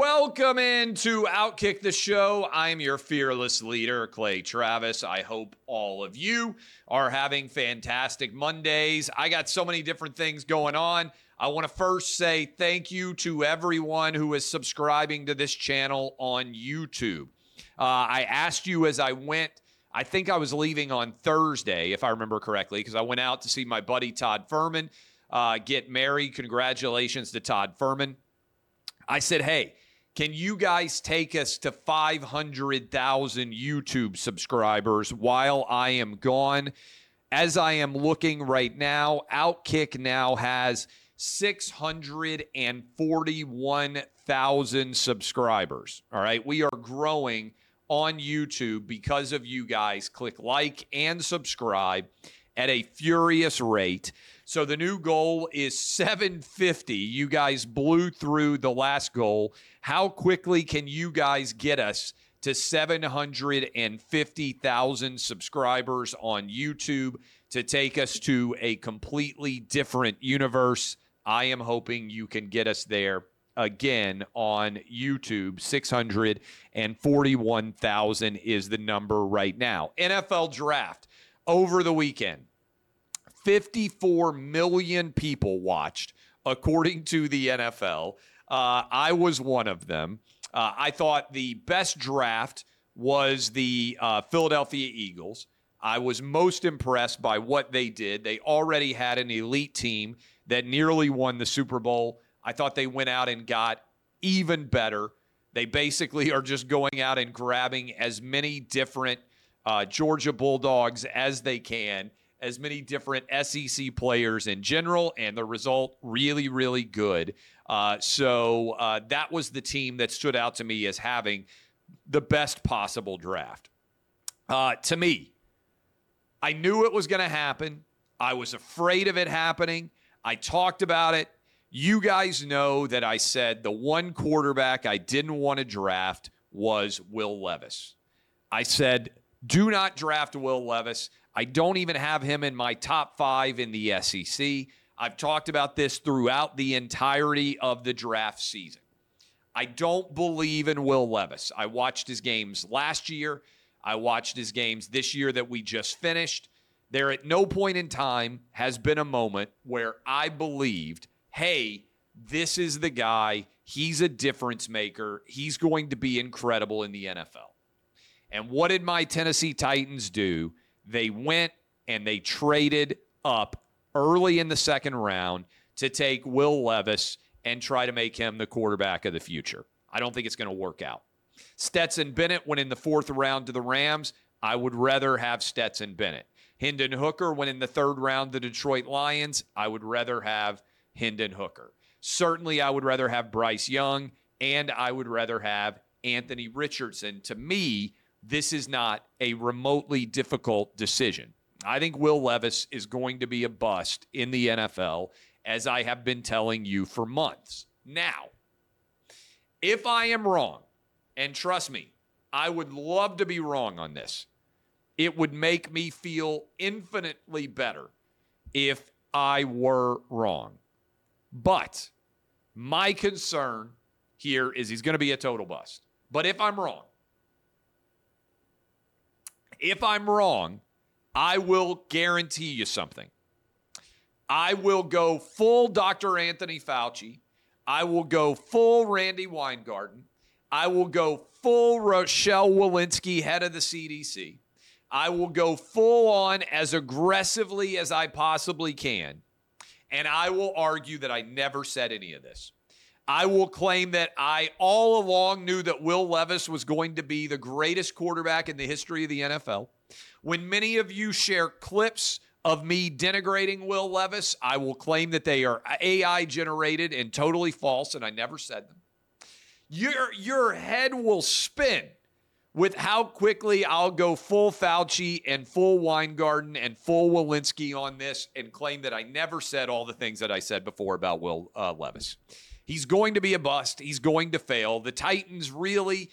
Welcome into Outkick the Show. I'm your fearless leader, Clay Travis. I hope all of you are having fantastic Mondays. I got so many different things going on. I want to first say thank you to everyone who is subscribing to this channel on YouTube. Uh, I asked you as I went, I think I was leaving on Thursday, if I remember correctly, because I went out to see my buddy Todd Furman uh, get married. Congratulations to Todd Furman. I said, hey, can you guys take us to 500,000 YouTube subscribers while I am gone? As I am looking right now, Outkick now has 641,000 subscribers. All right. We are growing on YouTube because of you guys. Click like and subscribe at a furious rate. So the new goal is 750. You guys blew through the last goal. How quickly can you guys get us to 750,000 subscribers on YouTube to take us to a completely different universe? I am hoping you can get us there again on YouTube. 641,000 is the number right now. NFL draft over the weekend. 54 million people watched, according to the NFL. Uh, I was one of them. Uh, I thought the best draft was the uh, Philadelphia Eagles. I was most impressed by what they did. They already had an elite team that nearly won the Super Bowl. I thought they went out and got even better. They basically are just going out and grabbing as many different uh, Georgia Bulldogs as they can as many different SEC players in general, and the result really, really good. Uh, so uh, that was the team that stood out to me as having the best possible draft. Uh, to me, I knew it was going to happen. I was afraid of it happening. I talked about it. You guys know that I said the one quarterback I didn't want to draft was Will Levis. I said, do not draft Will Levis. I don't even have him in my top five in the SEC. I've talked about this throughout the entirety of the draft season. I don't believe in Will Levis. I watched his games last year. I watched his games this year that we just finished. There, at no point in time, has been a moment where I believed, hey, this is the guy. He's a difference maker. He's going to be incredible in the NFL. And what did my Tennessee Titans do? They went and they traded up early in the second round to take Will Levis and try to make him the quarterback of the future. I don't think it's going to work out. Stetson Bennett went in the fourth round to the Rams. I would rather have Stetson Bennett. Hendon Hooker went in the third round to the Detroit Lions. I would rather have Hendon Hooker. Certainly, I would rather have Bryce Young, and I would rather have Anthony Richardson. To me, this is not a remotely difficult decision. I think Will Levis is going to be a bust in the NFL, as I have been telling you for months. Now, if I am wrong, and trust me, I would love to be wrong on this, it would make me feel infinitely better if I were wrong. But my concern here is he's going to be a total bust. But if I'm wrong, if I'm wrong, I will guarantee you something. I will go full Dr. Anthony Fauci. I will go full Randi Weingarten. I will go full Rochelle Walensky, head of the CDC. I will go full on as aggressively as I possibly can. And I will argue that I never said any of this. I will claim that I all along knew that Will Levis was going to be the greatest quarterback in the history of the NFL. When many of you share clips of me denigrating Will Levis, I will claim that they are AI generated and totally false, and I never said them. Your your head will spin with how quickly I'll go full Fauci and full Weingarten and full Walensky on this and claim that I never said all the things that I said before about Will uh, Levis. He's going to be a bust. He's going to fail. The Titans really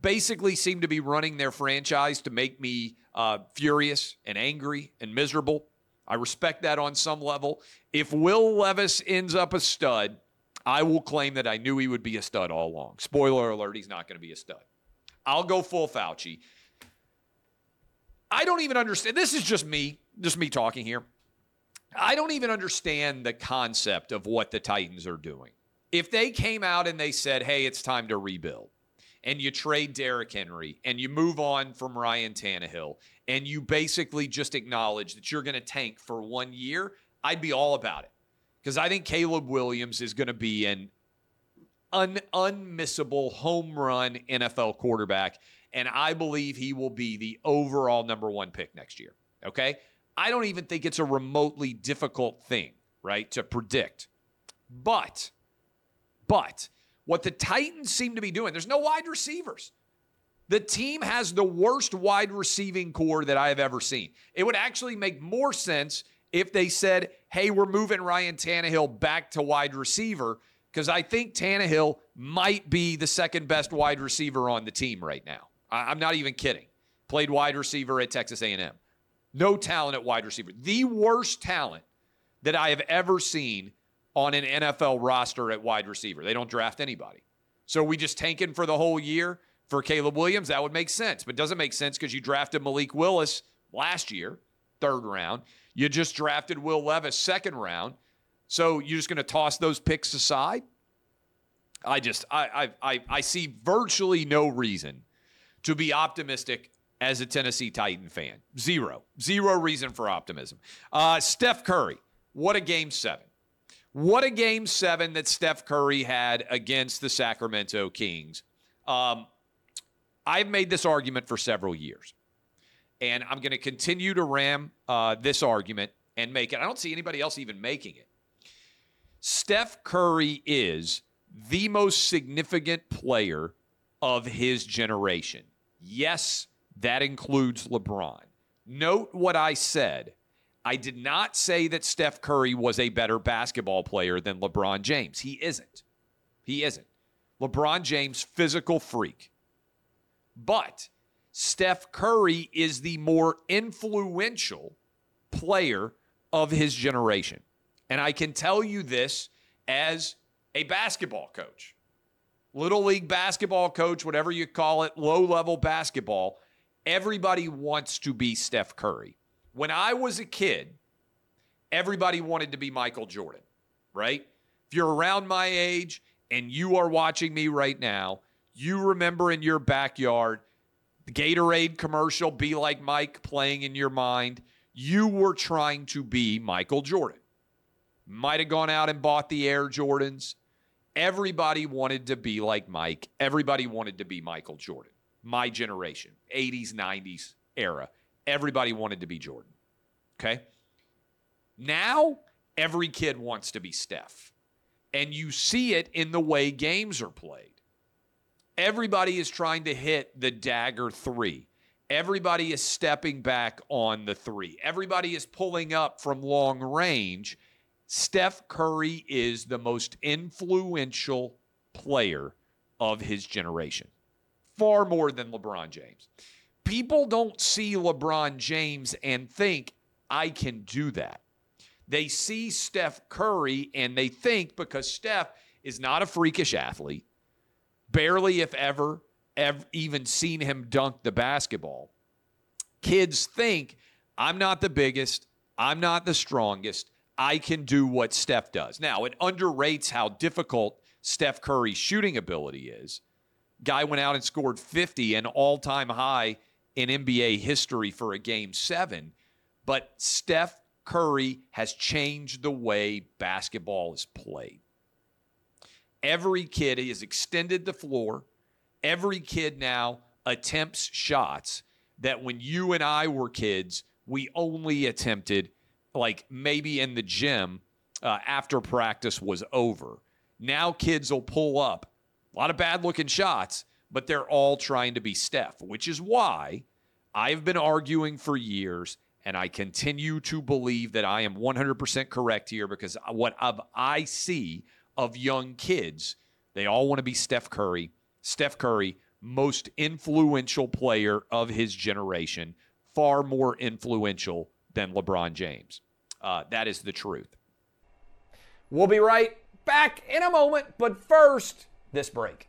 basically seem to be running their franchise to make me uh, furious and angry and miserable. I respect that on some level. If Will Levis ends up a stud, I will claim that I knew he would be a stud all along. Spoiler alert, he's not going to be a stud. I'll go full Fauci. I don't even understand. This is just me, just me talking here. I don't even understand the concept of what the Titans are doing. If they came out and they said, hey, it's time to rebuild, and you trade Derrick Henry and you move on from Ryan Tannehill and you basically just acknowledge that you're going to tank for one year, I'd be all about it. Because I think Caleb Williams is going to be an un- unmissable home run NFL quarterback. And I believe he will be the overall number one pick next year. Okay. I don't even think it's a remotely difficult thing, right, to predict. But, but what the Titans seem to be doing, there's no wide receivers. The team has the worst wide receiving corps that I have ever seen. It would actually make more sense if they said, hey, we're moving Ryan Tannehill back to wide receiver because I think Tannehill might be the second best wide receiver on the team right now. I'm not even kidding. Played wide receiver at Texas A&M. No talent at wide receiver. The worst talent that I have ever seen on an NFL roster at wide receiver. They don't draft anybody. So we just tanking for the whole year for Caleb Williams? That would make sense. But doesn't make sense because you drafted Malik Willis last year, third round. You just drafted Will Levis second round. So you're just going to toss those picks aside? I just I, I I I see virtually no reason to be optimistic as a Tennessee Titan fan. Zero. Zero reason for optimism. Uh, Steph Curry, what a game seven. What a game seven that Steph Curry had against the Sacramento Kings. Um, I've made this argument for several years, and I'm going to continue to ram uh, this argument and make it. I don't see anybody else even making it. Steph Curry is the most significant player of his generation. Yes, that includes LeBron. Note what I said. I did not say that Steph Curry was a better basketball player than LeBron James. He isn't. He isn't. LeBron James, physical freak. But Steph Curry is the more influential player of his generation. And I can tell you this as a basketball coach, little league basketball coach, whatever you call it, low level basketball. Everybody wants to be Steph Curry. When I was a kid, everybody wanted to be Michael Jordan, right? If you're around my age and you are watching me right now, you remember in your backyard the Gatorade commercial, Be Like Mike, playing in your mind. You were trying to be Michael Jordan might have gone out and bought the Air Jordans. Everybody wanted to be like Mike. Everybody wanted to be Michael Jordan. My generation, 80s, 90s era. Everybody wanted to be Jordan. Okay? Now, every kid wants to be Steph. And you see it in the way games are played. Everybody is trying to hit the dagger three. Everybody is stepping back on the three. Everybody is pulling up from long range Steph Curry is the most influential player of his generation, far more than LeBron James. People don't see LeBron James and think, I can do that. They see Steph Curry and they think because Steph is not a freakish athlete, barely, if ever, ever even seen him dunk the basketball. Kids think, I'm not the biggest, I'm not the strongest. I can do what Steph does. Now, it underrates how difficult Steph Curry's shooting ability is. Guy went out and scored 50, an all time high in NBA history for a game seven. But Steph Curry has changed the way basketball is played. Every kid has extended the floor. Every kid now attempts shots that when you and I were kids, we only attempted like maybe in the gym uh, after practice was over. Now kids will pull up A lot of bad looking shots, but they're all trying to be Steph, which is why I've been arguing for years and I continue to believe that I am 100% correct here because what I see of young kids, they all want to be Steph Curry. Steph Curry, most influential player of his generation, far more influential than LeBron James. Uh, that is the truth. We'll be right back in a moment, but first, this break.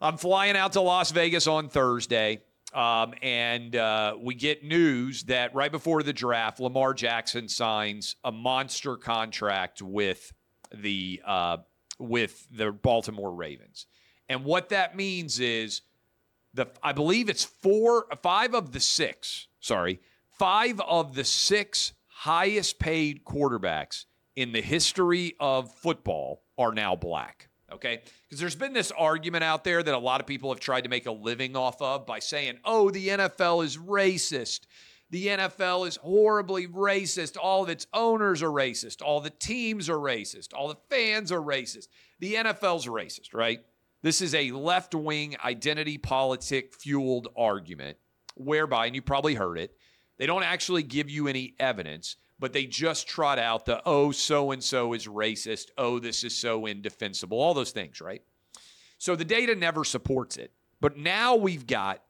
I'm flying out to Las Vegas on Thursday. Um, and uh, we get news that right before the draft, Lamar Jackson signs a monster contract with the uh, with the Baltimore Ravens. And what that means is the I believe it's four, five of the six. Sorry, five of the six highest paid quarterbacks in the history of football are now black okay? Because there's been this argument out there that a lot of people have tried to make a living off of by saying, oh, the NFL is racist. The NFL is horribly racist. All of its owners are racist. All the teams are racist. All the fans are racist. The NFL's racist, right? This is a left wing identity politic fueled argument whereby, and you probably heard it, they don't actually give you any evidence but they just trot out the, oh, so and so is racist. Oh, this is so indefensible. All those things, right? So the data never supports it. But now we've got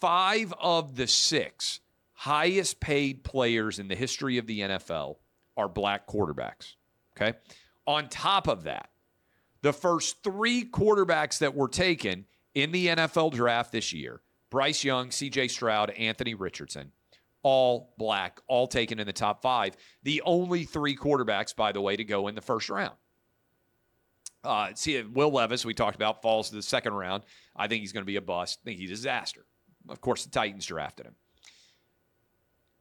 five of the six highest paid players in the history of the NFL are black quarterbacks. Okay. On top of that, the first three quarterbacks that were taken in the NFL draft this year Bryce Young, CJ Stroud, Anthony Richardson all black, all taken in the top five. The only three quarterbacks, by the way, to go in the first round. Uh, see, Will Levis, we talked about, falls to the second round. I think he's going to be a bust. I think he's a disaster. Of course, the Titans drafted him.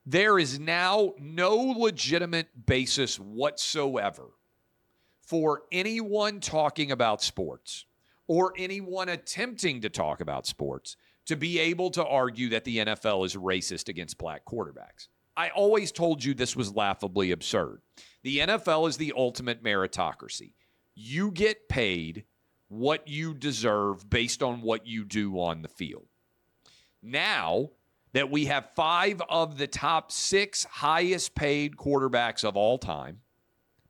There is now no legitimate basis whatsoever for anyone talking about sports or anyone attempting to talk about sports to be able to argue that the NFL is racist against black quarterbacks. I always told you this was laughably absurd. The NFL is the ultimate meritocracy. You get paid what you deserve based on what you do on the field. Now that we have five of the top six highest paid quarterbacks of all time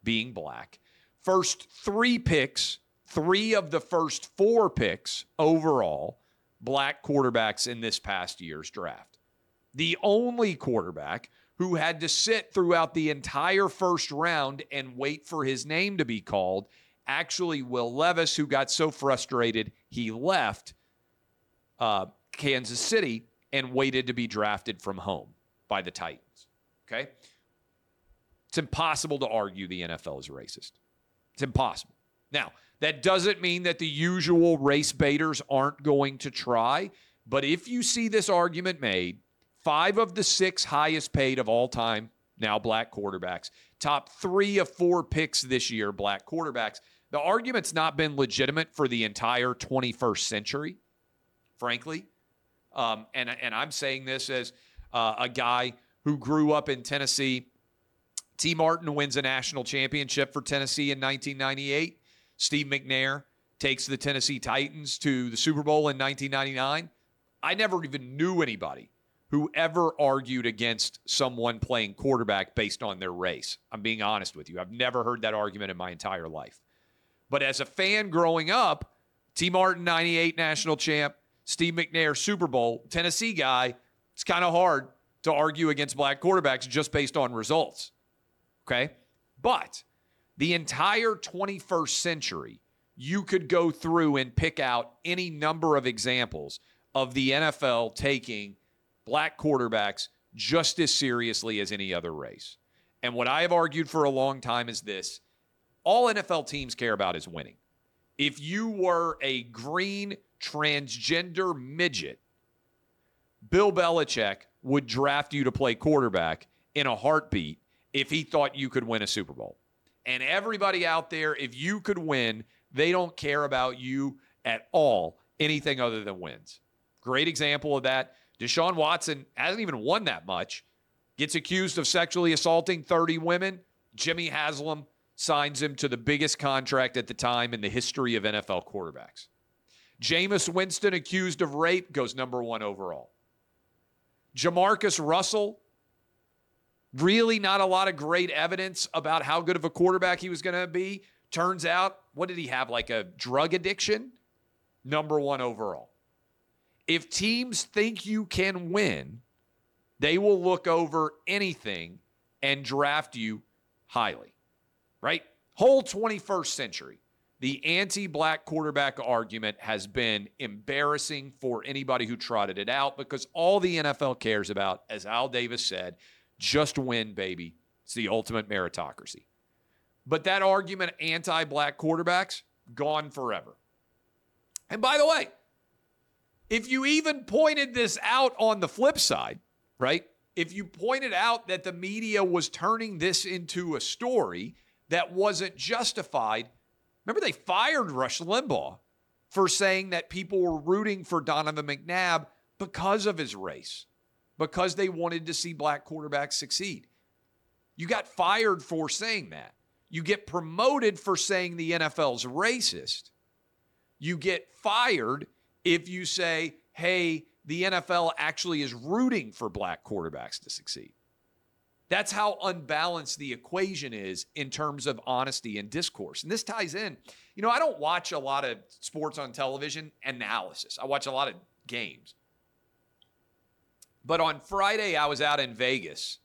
being black, first three picks, three of the first four picks overall black quarterbacks in this past year's draft. The only quarterback who had to sit throughout the entire first round and wait for his name to be called, actually, Will Levis, who got so frustrated he left uh, Kansas City and waited to be drafted from home by the Titans. Okay? It's impossible to argue the NFL is racist. It's impossible. Now, that doesn't mean that the usual race baiters aren't going to try. But if you see this argument made, five of the six highest paid of all time, now black quarterbacks, top three of four picks this year, black quarterbacks, the argument's not been legitimate for the entire 21st century, frankly. Um, and, and I'm saying this as uh, a guy who grew up in Tennessee. Tee Martin wins a national championship for Tennessee in 1998. Steve McNair takes the Tennessee Titans to the Super Bowl in 1999. I never even knew anybody who ever argued against someone playing quarterback based on their race. I'm being honest with you. I've never heard that argument in my entire life. But as a fan growing up, Tee Martin, 98 national champ, Steve McNair, Super Bowl, Tennessee guy, it's kind of hard to argue against black quarterbacks just based on results. Okay. But the entire 21st century, you could go through and pick out any number of examples of the NFL taking black quarterbacks just as seriously as any other race. And what I have argued for a long time is this all NFL teams care about is winning. If you were a green transgender midget, Bill Belichick would draft you to play quarterback in a heartbeat if he thought you could win a Super Bowl. And everybody out there, if you could win, they don't care about you at all, anything other than wins. Great example of that. Deshaun Watson hasn't even won that much, gets accused of sexually assaulting 30 women. Jimmy Haslam signs him to the biggest contract at the time in the history of NFL quarterbacks. Jameis Winston, accused of rape, goes number one overall. JaMarcus Russell, really not a lot of great evidence about how good of a quarterback he was going to be. Turns out, what did he have? Like a drug addiction? Number one overall. If teams think you can win, they will look over anything and draft you highly, right? Whole 21st century, the anti black quarterback argument has been embarrassing for anybody who trotted it out because all the NFL cares about, as Al Davis said, just win, baby. It's the ultimate meritocracy. But that argument, anti black quarterbacks, gone forever. And by the way, if you even pointed this out on the flip side, right? If you pointed out that the media was turning this into a story that wasn't justified, remember they fired Rush Limbaugh for saying that people were rooting for Donovan McNabb because of his race, because they wanted to see black quarterbacks succeed. You got fired for saying that. You get promoted for saying the NFL's racist. You get fired if you say, hey, the NFL actually is rooting for black quarterbacks to succeed. That's how unbalanced the equation is in terms of honesty and discourse. And this ties in. You know, I don't watch a lot of sports on television analysis, I watch a lot of games. But on Friday, I was out in Vegas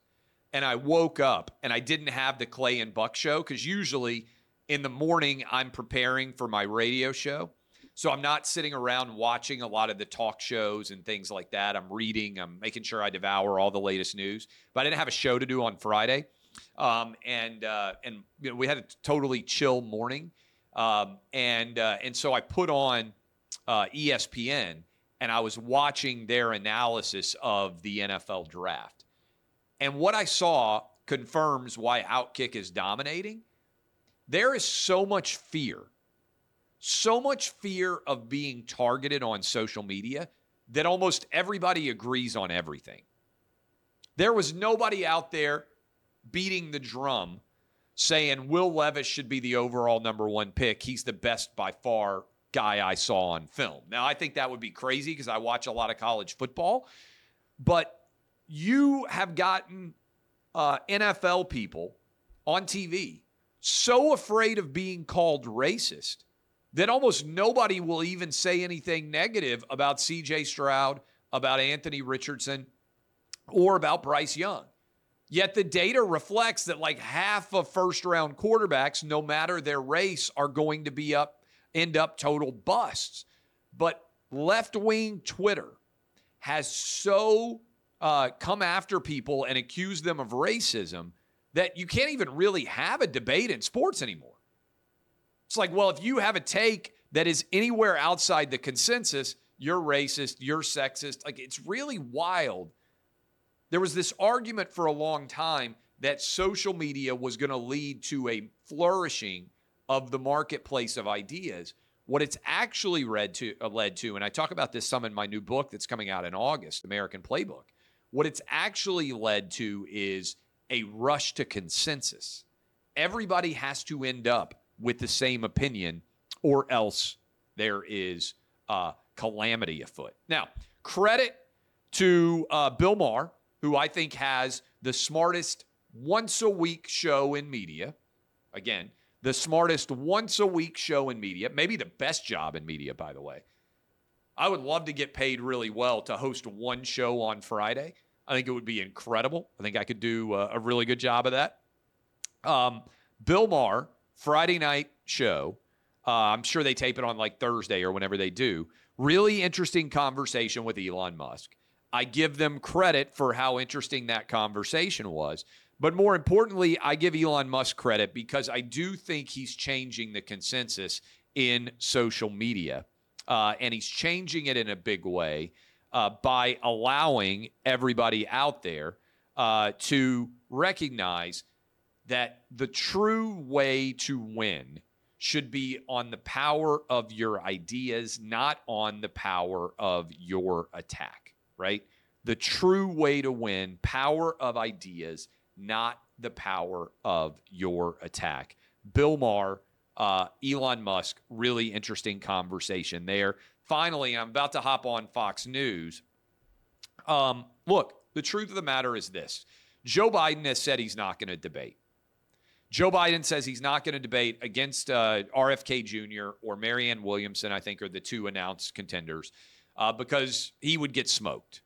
and I woke up and I didn't have the Clay and Buck show because usually in the morning I'm preparing for my radio show. So I'm not sitting around watching a lot of the talk shows and things like that. I'm reading, I'm making sure I devour all the latest news. But I didn't have a show to do on Friday. Um, and uh, and you know, we had a totally chill morning. Um, and uh, and so I put on uh, ESPN and I was watching their analysis of the NFL draft. And what I saw confirms why Outkick is dominating. There is so much fear so much fear of being targeted on social media that almost everybody agrees on everything. There was nobody out there beating the drum saying Will Levis should be the overall number one pick. He's the best by far guy I saw on film. Now, I think that would be crazy because I watch a lot of college football, but you have gotten uh, NFL people on TV so afraid of being called racist that almost nobody will even say anything negative about CJ Stroud, about Anthony Richardson, or about Bryce Young. Yet the data reflects that like half of first round quarterbacks, no matter their race, are going to be up, end up total busts. But left wing Twitter has so uh, come after people and accused them of racism that you can't even really have a debate in sports anymore. It's like, well, if you have a take that is anywhere outside the consensus, you're racist, you're sexist. Like, it's really wild. There was this argument for a long time that social media was going to lead to a flourishing of the marketplace of ideas. What it's actually read to, uh, led to, and I talk about this some in my new book that's coming out in August, American Playbook. What it's actually led to is a rush to consensus. Everybody has to end up with the same opinion, or else there is uh, calamity afoot. Now, credit to uh, Bill Maher, who I think has the smartest once a week show in media. Again, the smartest once a week show in media, maybe the best job in media, by the way. I would love to get paid really well to host one show on Friday. I think it would be incredible. I think I could do a, a really good job of that. Um, Bill Maher Friday night show. Uh, I'm sure they tape it on like Thursday or whenever they do. Really interesting conversation with Elon Musk. I give them credit for how interesting that conversation was. But more importantly, I give Elon Musk credit because I do think he's changing the consensus in social media. Uh, and he's changing it in a big way uh, by allowing everybody out there uh, to recognize that the true way to win should be on the power of your ideas, not on the power of your attack, right? The true way to win, power of ideas, not the power of your attack. Bill Maher, uh, Elon Musk, really interesting conversation there. Finally, I'm about to hop on Fox News. Um, look, the truth of the matter is this Joe Biden has said he's not going to debate. Joe Biden says he's not going to debate against uh, RFK Jr. or Marianne Williamson, I think, are the two announced contenders, uh, because he would get smoked.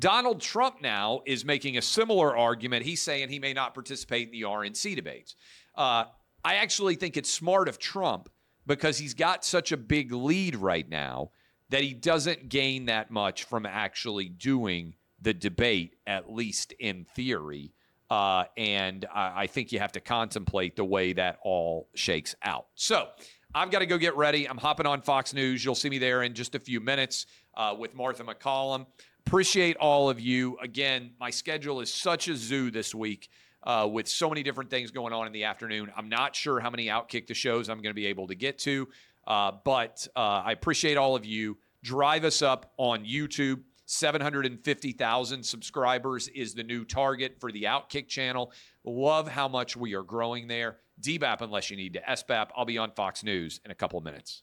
Donald Trump now is making a similar argument. He's saying he may not participate in the RNC debates. Uh, I actually think it's smart of Trump because he's got such a big lead right now that he doesn't gain that much from actually doing the debate, at least in theory. Uh, and I, I think you have to contemplate the way that all shakes out. So I've got to go get ready. I'm hopping on Fox News. You'll see me there in just a few minutes uh, with Martha MacCallum. Appreciate all of you. Again, my schedule is such a zoo this week. Uh, with so many different things going on in the afternoon. I'm not sure how many Outkick the shows I'm going to be able to get to, uh, but uh, I appreciate all of you. Drive us up on YouTube. 750,000 subscribers is the new target for the Outkick channel. Love how much we are growing there. DBAP unless you need to SBAP. I'll be on Fox News in a couple of minutes.